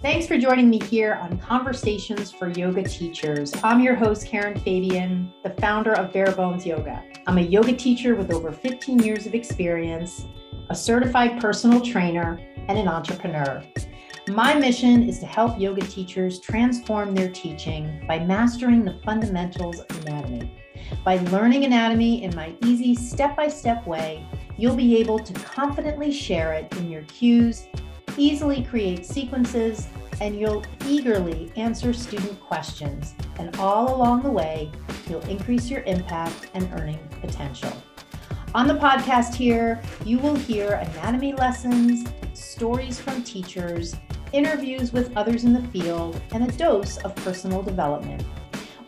Thanks for joining me here on Conversations for Yoga Teachers. I'm your host, Karen Fabian, the founder of Bare Bones Yoga. I'm a yoga teacher with over 15 years of experience, a certified personal trainer, and an entrepreneur. My mission is to help yoga teachers transform their teaching by mastering the fundamentals of anatomy. By learning anatomy in my easy step by step way, you'll be able to confidently share it in your cues, easily create sequences, and you'll eagerly answer student questions. And all along the way, you'll increase your impact and earning potential. On the podcast here, you will hear anatomy lessons, stories from teachers, interviews with others in the field, and a dose of personal development.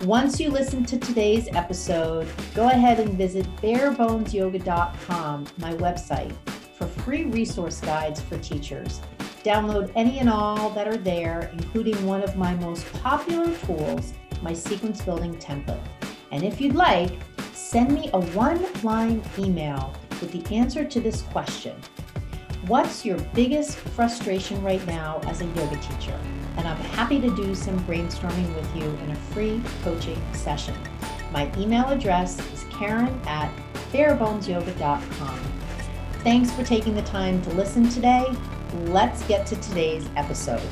Once you listen to today's episode, go ahead and visit barebonesyoga.com, my website, for free resource guides for teachers. Download any and all that are there, including one of my most popular tools, my sequence building template. And if you'd like, send me a one line email with the answer to this question What's your biggest frustration right now as a yoga teacher? And I'm happy to do some brainstorming with you in a free coaching session. My email address is karen at barebonesyoga.com. Thanks for taking the time to listen today. Let's get to today's episode.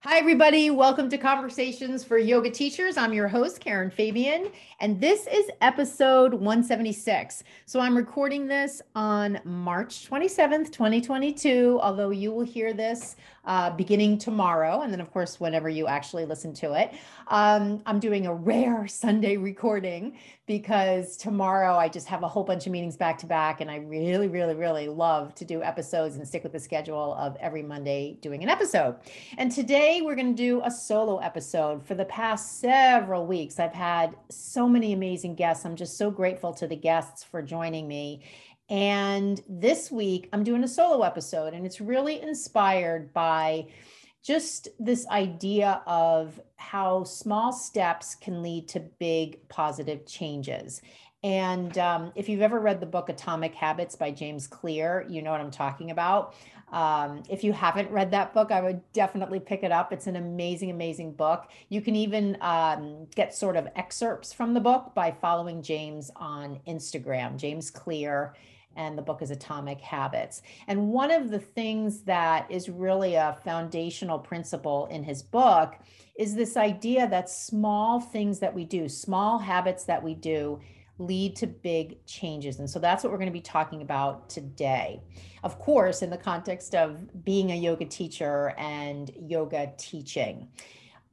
Hi, everybody. Welcome to Conversations for Yoga Teachers. I'm your host, Karen Fabian, and this is episode 176. So I'm recording this on March 27th, 2022, although you will hear this uh, beginning tomorrow. And then, of course, whenever you actually listen to it. Um, I'm doing a rare Sunday recording because tomorrow I just have a whole bunch of meetings back to back. And I really, really, really love to do episodes and stick with the schedule of every Monday doing an episode. And today we're going to do a solo episode. For the past several weeks, I've had so many amazing guests. I'm just so grateful to the guests for joining me. And this week, I'm doing a solo episode, and it's really inspired by just this idea of how small steps can lead to big positive changes. And um, if you've ever read the book Atomic Habits by James Clear, you know what I'm talking about. Um, if you haven't read that book, I would definitely pick it up. It's an amazing, amazing book. You can even um, get sort of excerpts from the book by following James on Instagram, James Clear and the book is Atomic Habits. And one of the things that is really a foundational principle in his book is this idea that small things that we do, small habits that we do, lead to big changes. And so that's what we're going to be talking about today. Of course, in the context of being a yoga teacher and yoga teaching.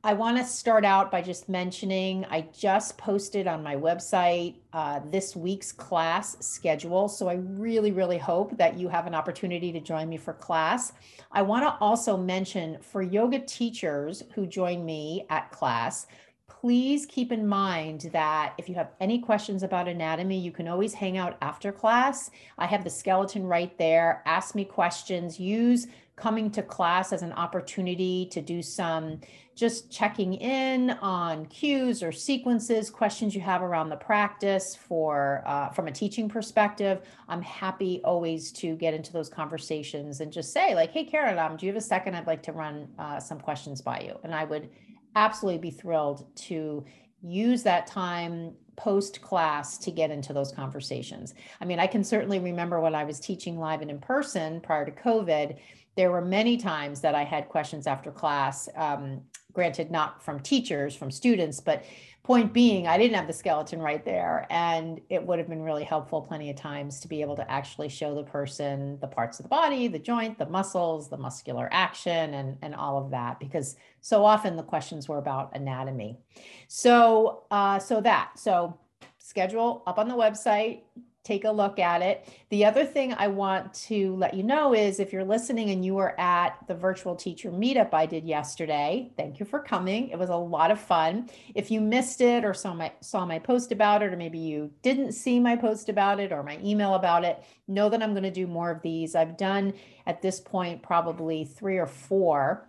I want to start out by just mentioning I just posted on my website uh, this week's class schedule. So I really, really hope that you have an opportunity to join me for class. I want to also mention for yoga teachers who join me at class, please keep in mind that if you have any questions about anatomy, you can always hang out after class. I have the skeleton right there. Ask me questions. Use coming to class as an opportunity to do some just checking in on cues or sequences, questions you have around the practice for uh, from a teaching perspective. I'm happy always to get into those conversations and just say like, "Hey, Karen, um, do you have a second? I'd like to run uh, some questions by you." And I would absolutely be thrilled to use that time post class to get into those conversations. I mean, I can certainly remember when I was teaching live and in person prior to COVID there were many times that I had questions after class, um, granted, not from teachers, from students, but point being, I didn't have the skeleton right there. And it would have been really helpful plenty of times to be able to actually show the person the parts of the body, the joint, the muscles, the muscular action, and, and all of that, because so often the questions were about anatomy. So, uh, so that, so schedule up on the website, take a look at it. The other thing I want to let you know is if you're listening and you were at the virtual teacher meetup I did yesterday, thank you for coming. It was a lot of fun. If you missed it or saw my saw my post about it or maybe you didn't see my post about it or my email about it, know that I'm going to do more of these. I've done at this point probably 3 or 4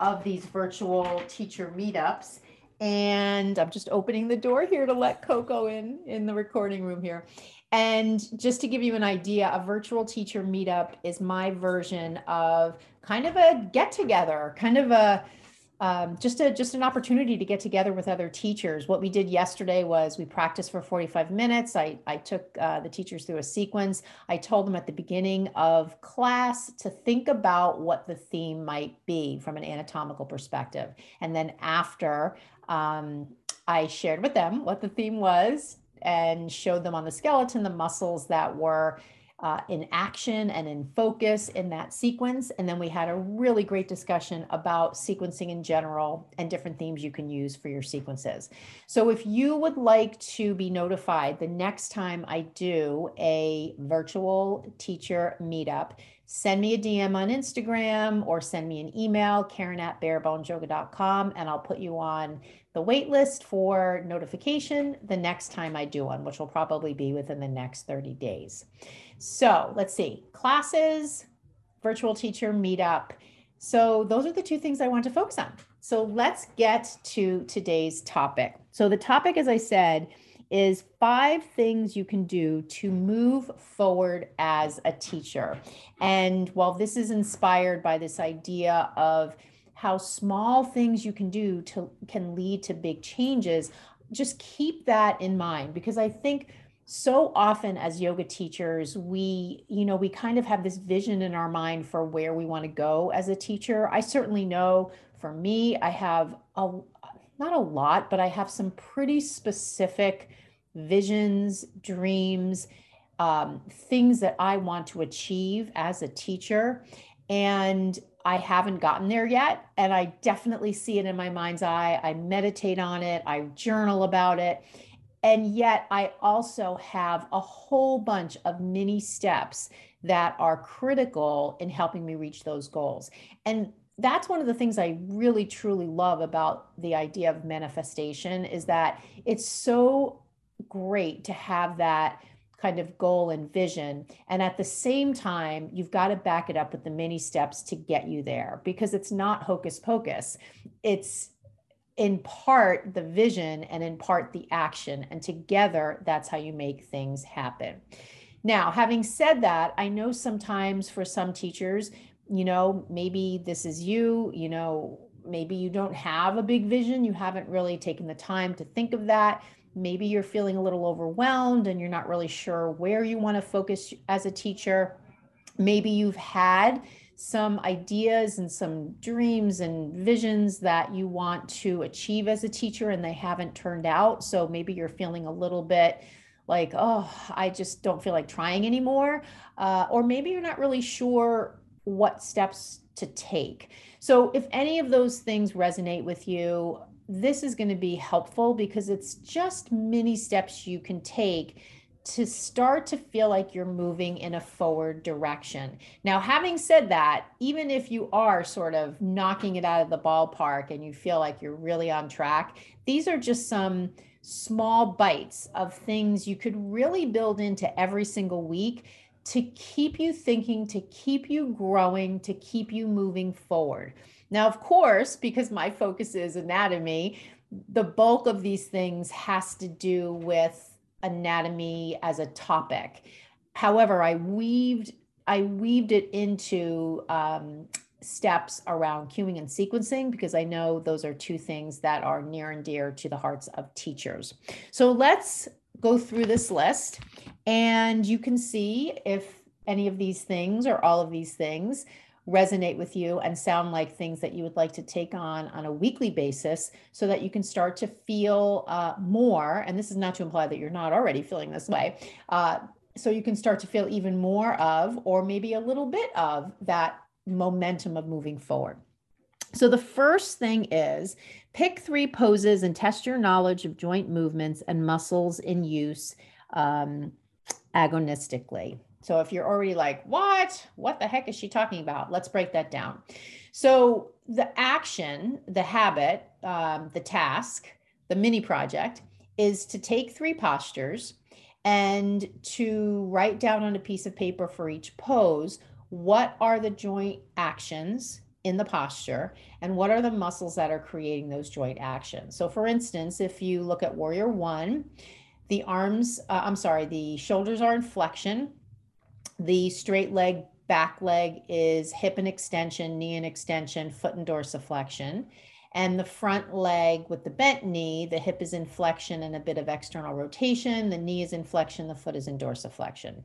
of these virtual teacher meetups and I'm just opening the door here to let Coco in in the recording room here. And just to give you an idea, a virtual teacher meetup is my version of kind of a get together, kind of a um, just a just an opportunity to get together with other teachers. What we did yesterday was we practiced for 45 minutes. I, I took uh, the teachers through a sequence. I told them at the beginning of class to think about what the theme might be from an anatomical perspective. And then after, um, I shared with them what the theme was and showed them on the skeleton the muscles that were uh, in action and in focus in that sequence. And then we had a really great discussion about sequencing in general and different themes you can use for your sequences. So if you would like to be notified the next time I do a virtual teacher meetup, send me a DM on Instagram or send me an email, Karen at barebonesyoga.com, and I'll put you on the wait list for notification the next time I do one, which will probably be within the next 30 days. So let's see classes, virtual teacher meetup. So those are the two things I want to focus on. So let's get to today's topic. So the topic, as I said, is five things you can do to move forward as a teacher. And while this is inspired by this idea of how small things you can do to can lead to big changes, just keep that in mind because I think so often as yoga teachers we you know we kind of have this vision in our mind for where we want to go as a teacher i certainly know for me i have a not a lot but i have some pretty specific visions dreams um, things that i want to achieve as a teacher and I haven't gotten there yet. And I definitely see it in my mind's eye. I meditate on it, I journal about it. And yet, I also have a whole bunch of mini steps that are critical in helping me reach those goals. And that's one of the things I really truly love about the idea of manifestation is that it's so great to have that kind of goal and vision. And at the same time, you've got to back it up with the many steps to get you there because it's not hocus pocus. It's in part the vision and in part the action. And together, that's how you make things happen. Now, having said that, I know sometimes for some teachers, you know, maybe this is you, you know, maybe you don't have a big vision. You haven't really taken the time to think of that. Maybe you're feeling a little overwhelmed and you're not really sure where you want to focus as a teacher. Maybe you've had some ideas and some dreams and visions that you want to achieve as a teacher and they haven't turned out. So maybe you're feeling a little bit like, oh, I just don't feel like trying anymore. Uh, or maybe you're not really sure what steps to take. So if any of those things resonate with you, this is going to be helpful because it's just mini steps you can take to start to feel like you're moving in a forward direction. Now, having said that, even if you are sort of knocking it out of the ballpark and you feel like you're really on track, these are just some small bites of things you could really build into every single week to keep you thinking, to keep you growing, to keep you moving forward. Now, of course, because my focus is anatomy, the bulk of these things has to do with anatomy as a topic. However, I weaved I weaved it into um, steps around cueing and sequencing because I know those are two things that are near and dear to the hearts of teachers. So let's go through this list and you can see if any of these things or all of these things resonate with you and sound like things that you would like to take on on a weekly basis so that you can start to feel uh, more. And this is not to imply that you're not already feeling this way. Uh, so you can start to feel even more of, or maybe a little bit of, that momentum of moving forward. So the first thing is pick three poses and test your knowledge of joint movements and muscles in use um, agonistically. So if you're already like, what? What the heck is she talking about? Let's break that down. So the action, the habit, um, the task, the mini project is to take three postures and to write down on a piece of paper for each pose what are the joint actions in the posture and what are the muscles that are creating those joint actions. So, for instance, if you look at Warrior One, The arms, uh, I'm sorry, the shoulders are in flexion. The straight leg, back leg is hip and extension, knee and extension, foot and dorsiflexion. And the front leg with the bent knee, the hip is in flexion and a bit of external rotation. The knee is in flexion, the foot is in dorsiflexion.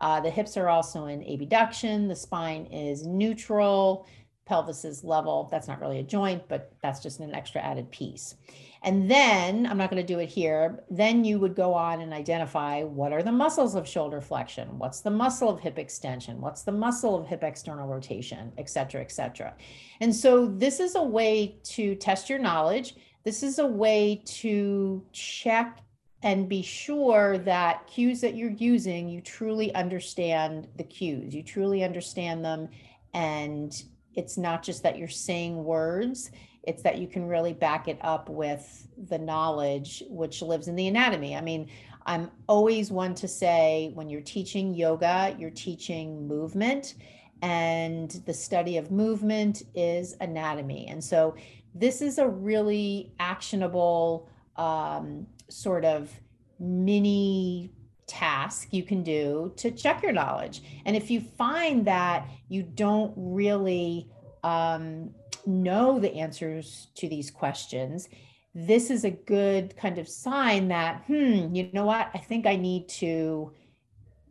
Uh, the hips are also in abduction. The spine is neutral. Pelvis is level. That's not really a joint, but that's just an extra added piece. And then I'm not going to do it here. Then you would go on and identify what are the muscles of shoulder flexion? What's the muscle of hip extension? What's the muscle of hip external rotation, et cetera, et cetera. And so this is a way to test your knowledge. This is a way to check and be sure that cues that you're using, you truly understand the cues, you truly understand them. And it's not just that you're saying words, it's that you can really back it up with the knowledge which lives in the anatomy. I mean, I'm always one to say when you're teaching yoga, you're teaching movement, and the study of movement is anatomy. And so this is a really actionable um, sort of mini task you can do to check your knowledge. And if you find that you don't really um, know the answers to these questions, this is a good kind of sign that, hmm, you know what? I think I need to,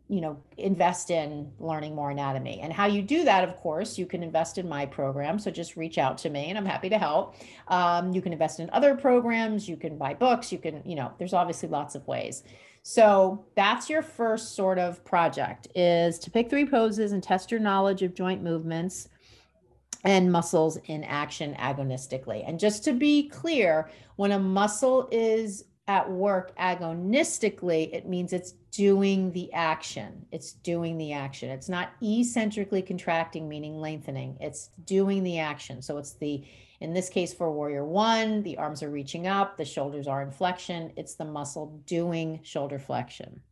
you know, invest in learning more anatomy. And how you do that, of course, you can invest in my program. So just reach out to me and I'm happy to help. Um, you can invest in other programs, you can buy books, you can, you know, there's obviously lots of ways. So that's your first sort of project is to pick three poses and test your knowledge of joint movements and muscles in action agonistically. And just to be clear, when a muscle is at work agonistically, it means it's doing the action. It's doing the action. It's not eccentrically contracting, meaning lengthening. It's doing the action. So it's the in this case, for warrior one, the arms are reaching up, the shoulders are in flexion. It's the muscle doing shoulder flexion.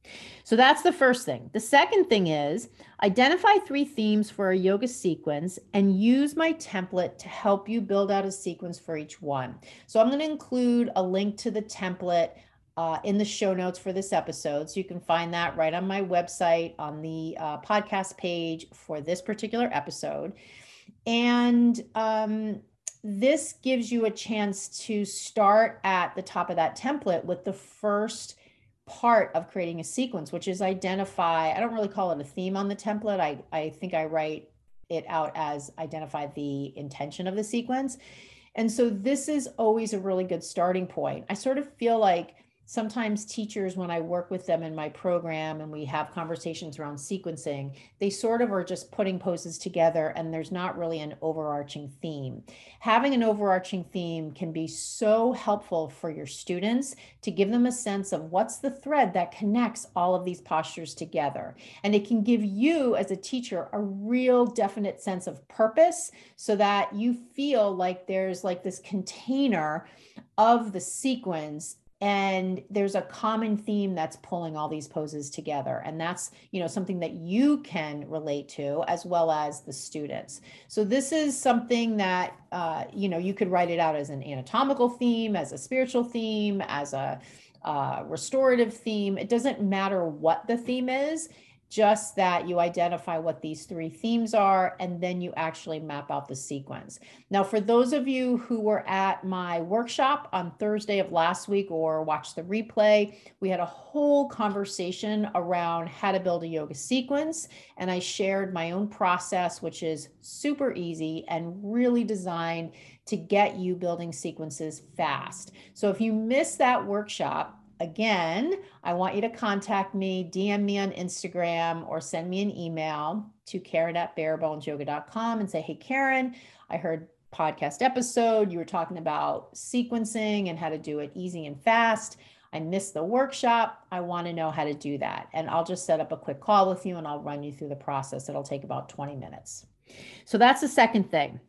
So that's the first thing. The second thing is identify three themes for a yoga sequence and use my template to help you build out a sequence for each one. So I'm going to include a link to the template uh, in the show notes for this episode. So you can find that right on my website on the uh, podcast page for this particular episode. And um, this gives you a chance to start at the top of that template with the first part of creating a sequence, which is identify, I don't really call it a theme on the template. I, I think I write it out as identify the intention of the sequence. And so this is always a really good starting point. I sort of feel like sometimes teachers, when I work with them in my program and we have conversations around sequencing, they sort of are just putting poses together and there's not really an overarching theme. Having an overarching theme can be so helpful for your students to give them a sense of what's the thread that connects all of these postures together. And it can give you as a teacher a real definite sense of purpose so that you feel like there's like this container of the sequence and there's a common theme that's pulling all these poses together. And that's you know something that you can relate to as well as the students. So this is something that uh, you know you could write it out as an anatomical theme as a spiritual theme as a uh, restorative theme. It doesn't matter what the theme is just that you identify what these three themes are and then you actually map out the sequence. Now, for those of you who were at my workshop on Thursday of last week or watched the replay, we had a whole conversation around how to build a yoga sequence. And I shared my own process, which is super easy and really designed to get you building sequences fast. So if you missed that workshop, again, I want you to contact me, DM me on Instagram, or send me an email to Karen at barebonesyoga.com and say, Hey, Karen, I heard podcast episode. You were talking about sequencing and how to do it easy and fast. I missed the workshop. I want to know how to do that. And I'll just set up a quick call with you and I'll run you through the process. It'll take about 20 minutes. So that's the second thing.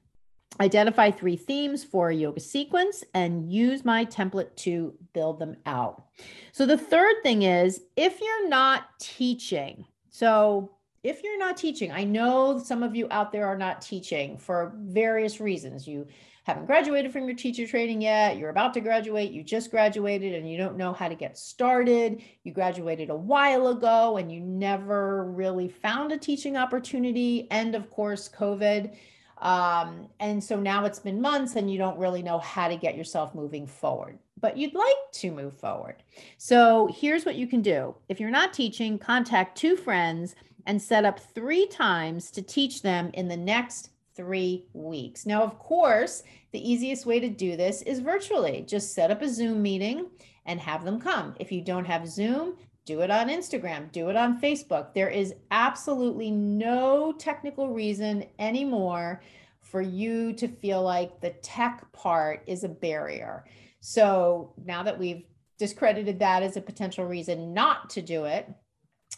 Identify three themes for a yoga sequence and use my template to build them out. So, the third thing is if you're not teaching, so if you're not teaching, I know some of you out there are not teaching for various reasons. You haven't graduated from your teacher training yet, you're about to graduate, you just graduated and you don't know how to get started. You graduated a while ago and you never really found a teaching opportunity. And of course, COVID. Um, and so now it's been months and you don't really know how to get yourself moving forward, but you'd like to move forward. So here's what you can do. If you're not teaching, contact two friends and set up three times to teach them in the next three weeks. Now, of course, the easiest way to do this is virtually. Just set up a Zoom meeting and have them come. If you don't have Zoom, do it on Instagram, do it on Facebook. There is absolutely no technical reason anymore for you to feel like the tech part is a barrier. So now that we've discredited that as a potential reason not to do it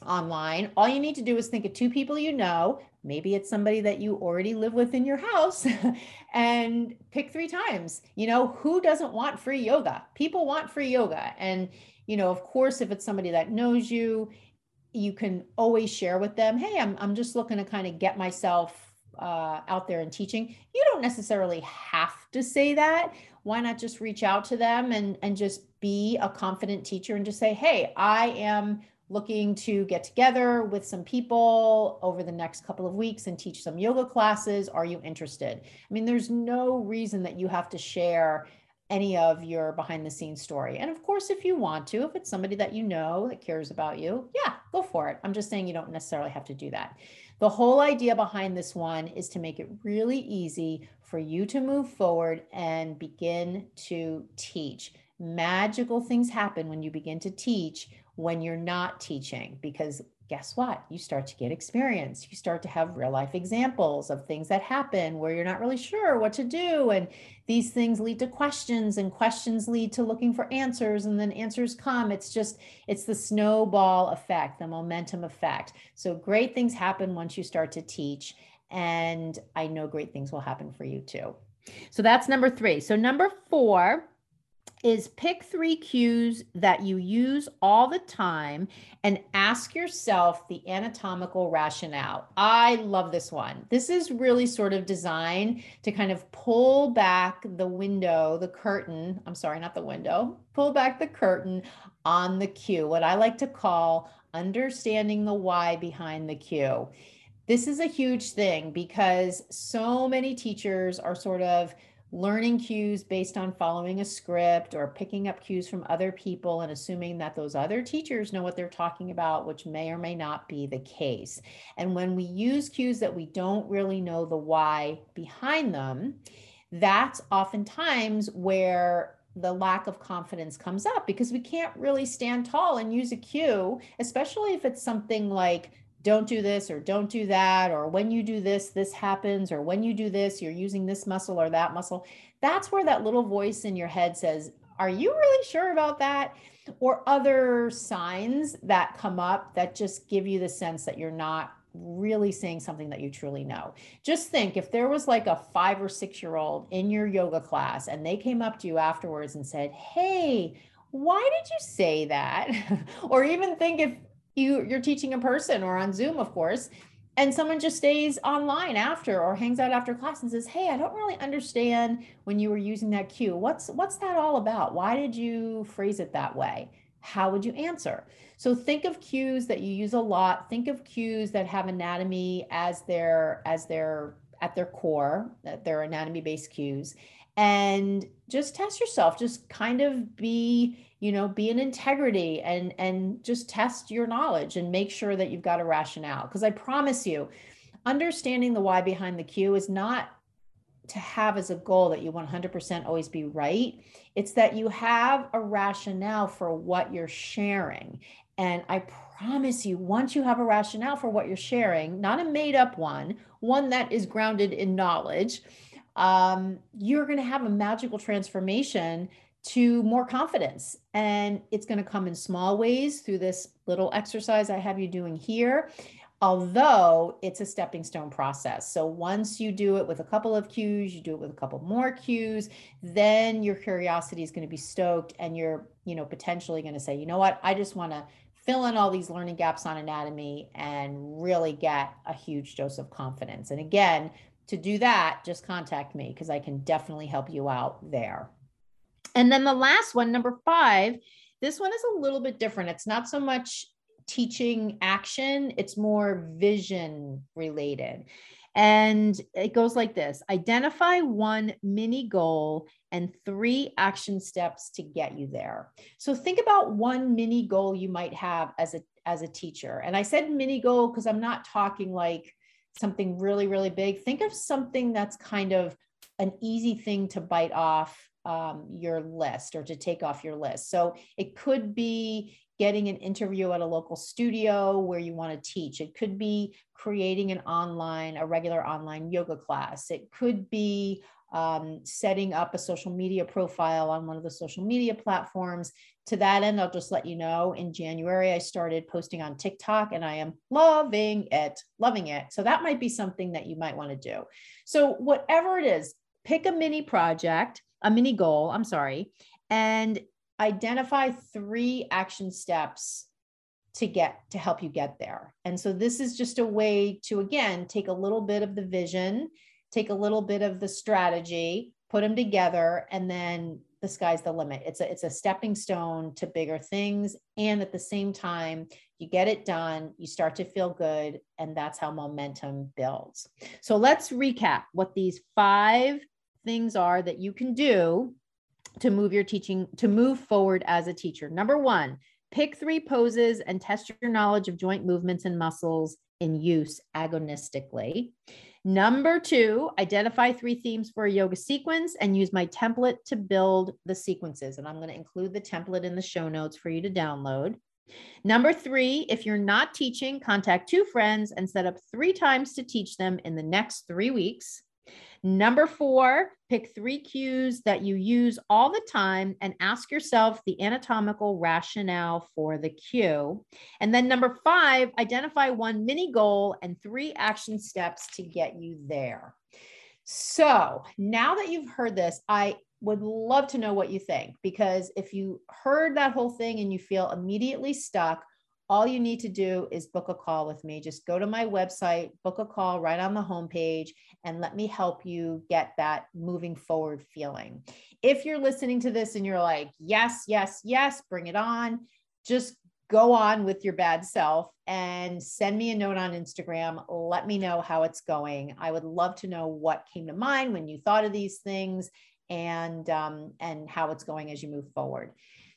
online, all you need to do is think of two people you know. Maybe it's somebody that you already live with in your house and pick three times. You know, who doesn't want free yoga? People want free yoga. And you know, of course, if it's somebody that knows you, you can always share with them, hey, I'm, I'm just looking to kind of get myself uh, out there and teaching. You don't necessarily have to say that. Why not just reach out to them and, and just be a confident teacher and just say, hey, I am looking to get together with some people over the next couple of weeks and teach some yoga classes. Are you interested? I mean, there's no reason that you have to share any of your behind the scenes story. And of course, if you want to, if it's somebody that you know that cares about you, yeah, go for it. I'm just saying you don't necessarily have to do that. The whole idea behind this one is to make it really easy for you to move forward and begin to teach. Magical things happen when you begin to teach when you're not teaching because guess what? You start to get experience. You start to have real life examples of things that happen where you're not really sure what to do. And these things lead to questions, and questions lead to looking for answers, and then answers come. It's just, it's the snowball effect, the momentum effect. So great things happen once you start to teach. And I know great things will happen for you too. So that's number three. So, number four is pick three cues that you use all the time and ask yourself the anatomical rationale. I love this one. This is really sort of designed to kind of pull back the window, the curtain. I'm sorry, not the window, pull back the curtain on the cue, what I like to call understanding the why behind the cue. This is a huge thing because so many teachers are sort of learning cues based on following a script or picking up cues from other people and assuming that those other teachers know what they're talking about, which may or may not be the case. And when we use cues that we don't really know the why behind them, that's oftentimes where the lack of confidence comes up because we can't really stand tall and use a cue, especially if it's something like don't do this or don't do that or when you do this this happens or when you do this you're using this muscle or that muscle that's where that little voice in your head says are you really sure about that or other signs that come up that just give you the sense that you're not really saying something that you truly know. Just think if there was like a five or six year old in your yoga class and they came up to you afterwards and said, Hey, why did you say that? or even think if you you're teaching a person or on Zoom, of course, and someone just stays online after or hangs out after class and says, "Hey, I don't really understand when you were using that cue. What's what's that all about? Why did you phrase it that way?" How would you answer? So think of cues that you use a lot. Think of cues that have anatomy as their as their at their core, that they're anatomy based cues and just test yourself just kind of be you know be in integrity and and just test your knowledge and make sure that you've got a rationale. Because i promise you understanding the why behind the cue is not to have as a goal that you 100% always be right. It's that you have a rationale for what you're sharing. And i promise you once you have a rationale for what you're sharing not a made up one one that is grounded in knowledge um, you're going to have a magical transformation to more confidence. And it's going to come in small ways through this little exercise I have you doing here, although it's a stepping stone process. So once you do it with a couple of cues, you do it with a couple more cues, then your curiosity is going to be stoked and you're, you know, potentially going to say, you know what, I just want to fill in all these learning gaps on anatomy and really get a huge dose of confidence. And again, to do that, just contact me because I can definitely help you out there. And then the last one, number five, this one is a little bit different. It's not so much teaching action, it's more vision related. And it goes like this identify one mini goal and three action steps to get you there. So think about one mini goal you might have as a as a teacher. And I said mini goal because I'm not talking like something really really big. Think of something that's kind of an easy thing to bite off um, your list or to take off your list. So it could be getting an interview at a local studio where you want to teach. It could be creating an online, a regular online yoga class. It could be um, setting up a social media profile on one of the social media platforms. To that end, I'll just let you know in January, I started posting on TikTok and I am loving it, loving it. So that might be something that you might want to do. So, whatever it is, pick a mini project, a mini goal, I'm sorry, and identify three action steps to get to help you get there. And so this is just a way to again take a little bit of the vision, take a little bit of the strategy, put them together and then the sky's the limit. It's a it's a stepping stone to bigger things and at the same time you get it done, you start to feel good and that's how momentum builds. So let's recap what these 5 things are that you can do to move your teaching, to move forward as a teacher. Number one, pick three poses and test your knowledge of joint movements and muscles in use agonistically. Number two, identify three themes for a yoga sequence and use my template to build the sequences. And I'm going to include the template in the show notes for you to download. Number three, if you're not teaching, contact two friends and set up three times to teach them in the next three weeks. Number four, pick three cues that you use all the time and ask yourself the anatomical rationale for the cue. And then number five, identify one mini goal and three action steps to get you there. So now that you've heard this, I would love to know what you think because if you heard that whole thing and you feel immediately stuck, all you need to do is book a call with me. Just go to my website, book a call right on the homepage, and let me help you get that moving forward feeling. If you're listening to this and you're like, yes, yes, yes, bring it on, just go on with your bad self and send me a note on Instagram. Let me know how it's going. I would love to know what came to mind when you thought of these things and um, and how it's going as you move forward.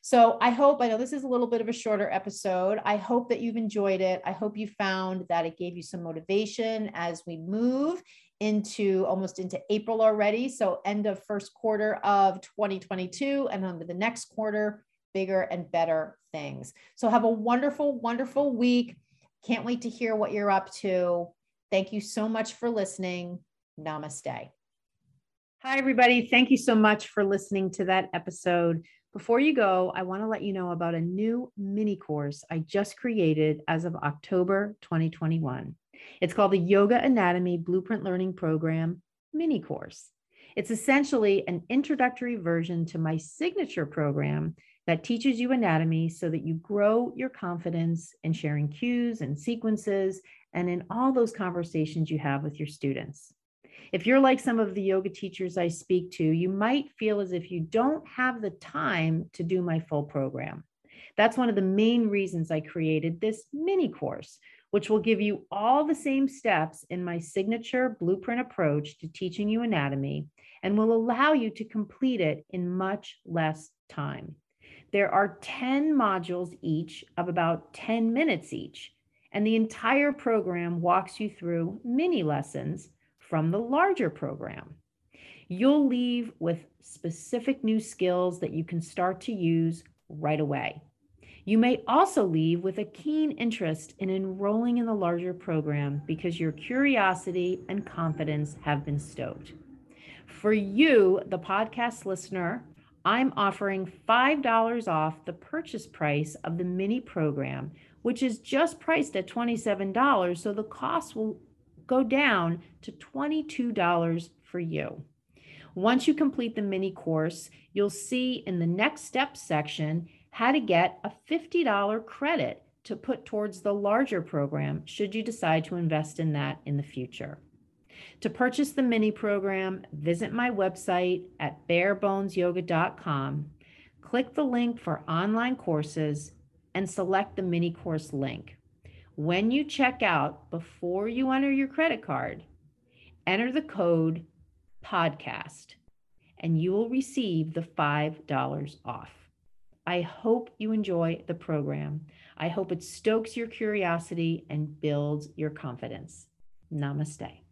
So I hope, I know this is a little bit of a shorter episode. I hope that you've enjoyed it. I hope you found that it gave you some motivation as we move into almost into April already. So end of first quarter of 2022 and on to the next quarter, bigger and better things. So have a wonderful, wonderful week. Can't wait to hear what you're up to. Thank you so much for listening. Namaste. Hi, everybody. Thank you so much for listening to that episode. Before you go, I want to let you know about a new mini course I just created as of October 2021. It's called the Yoga Anatomy Blueprint Learning Program mini course. It's essentially an introductory version to my signature program that teaches you anatomy so that you grow your confidence in sharing cues and sequences and in all those conversations you have with your students. If you're like some of the yoga teachers I speak to, you might feel as if you don't have the time to do my full program. That's one of the main reasons I created this mini course, which will give you all the same steps in my signature blueprint approach to teaching you anatomy and will allow you to complete it in much less time. There are 10 modules each of about 10 minutes each, and the entire program walks you through mini lessons from the larger program. You'll leave with specific new skills that you can start to use right away. You may also leave with a keen interest in enrolling in the larger program because your curiosity and confidence have been stoked. For you, the podcast listener, I'm offering $5 off the purchase price of the mini program, which is just priced at $27, so the cost will go down to $22 for you. Once you complete the mini course, you'll see in the next step section how to get a $50 credit to put towards the larger program should you decide to invest in that in the future. To purchase the mini program, visit my website at barebonesyoga.com, click the link for online courses, and select the mini course link. When you check out, before you enter your credit card, enter the code podcast and you will receive the $5 off. I hope you enjoy the program. I hope it stokes your curiosity and builds your confidence. Namaste.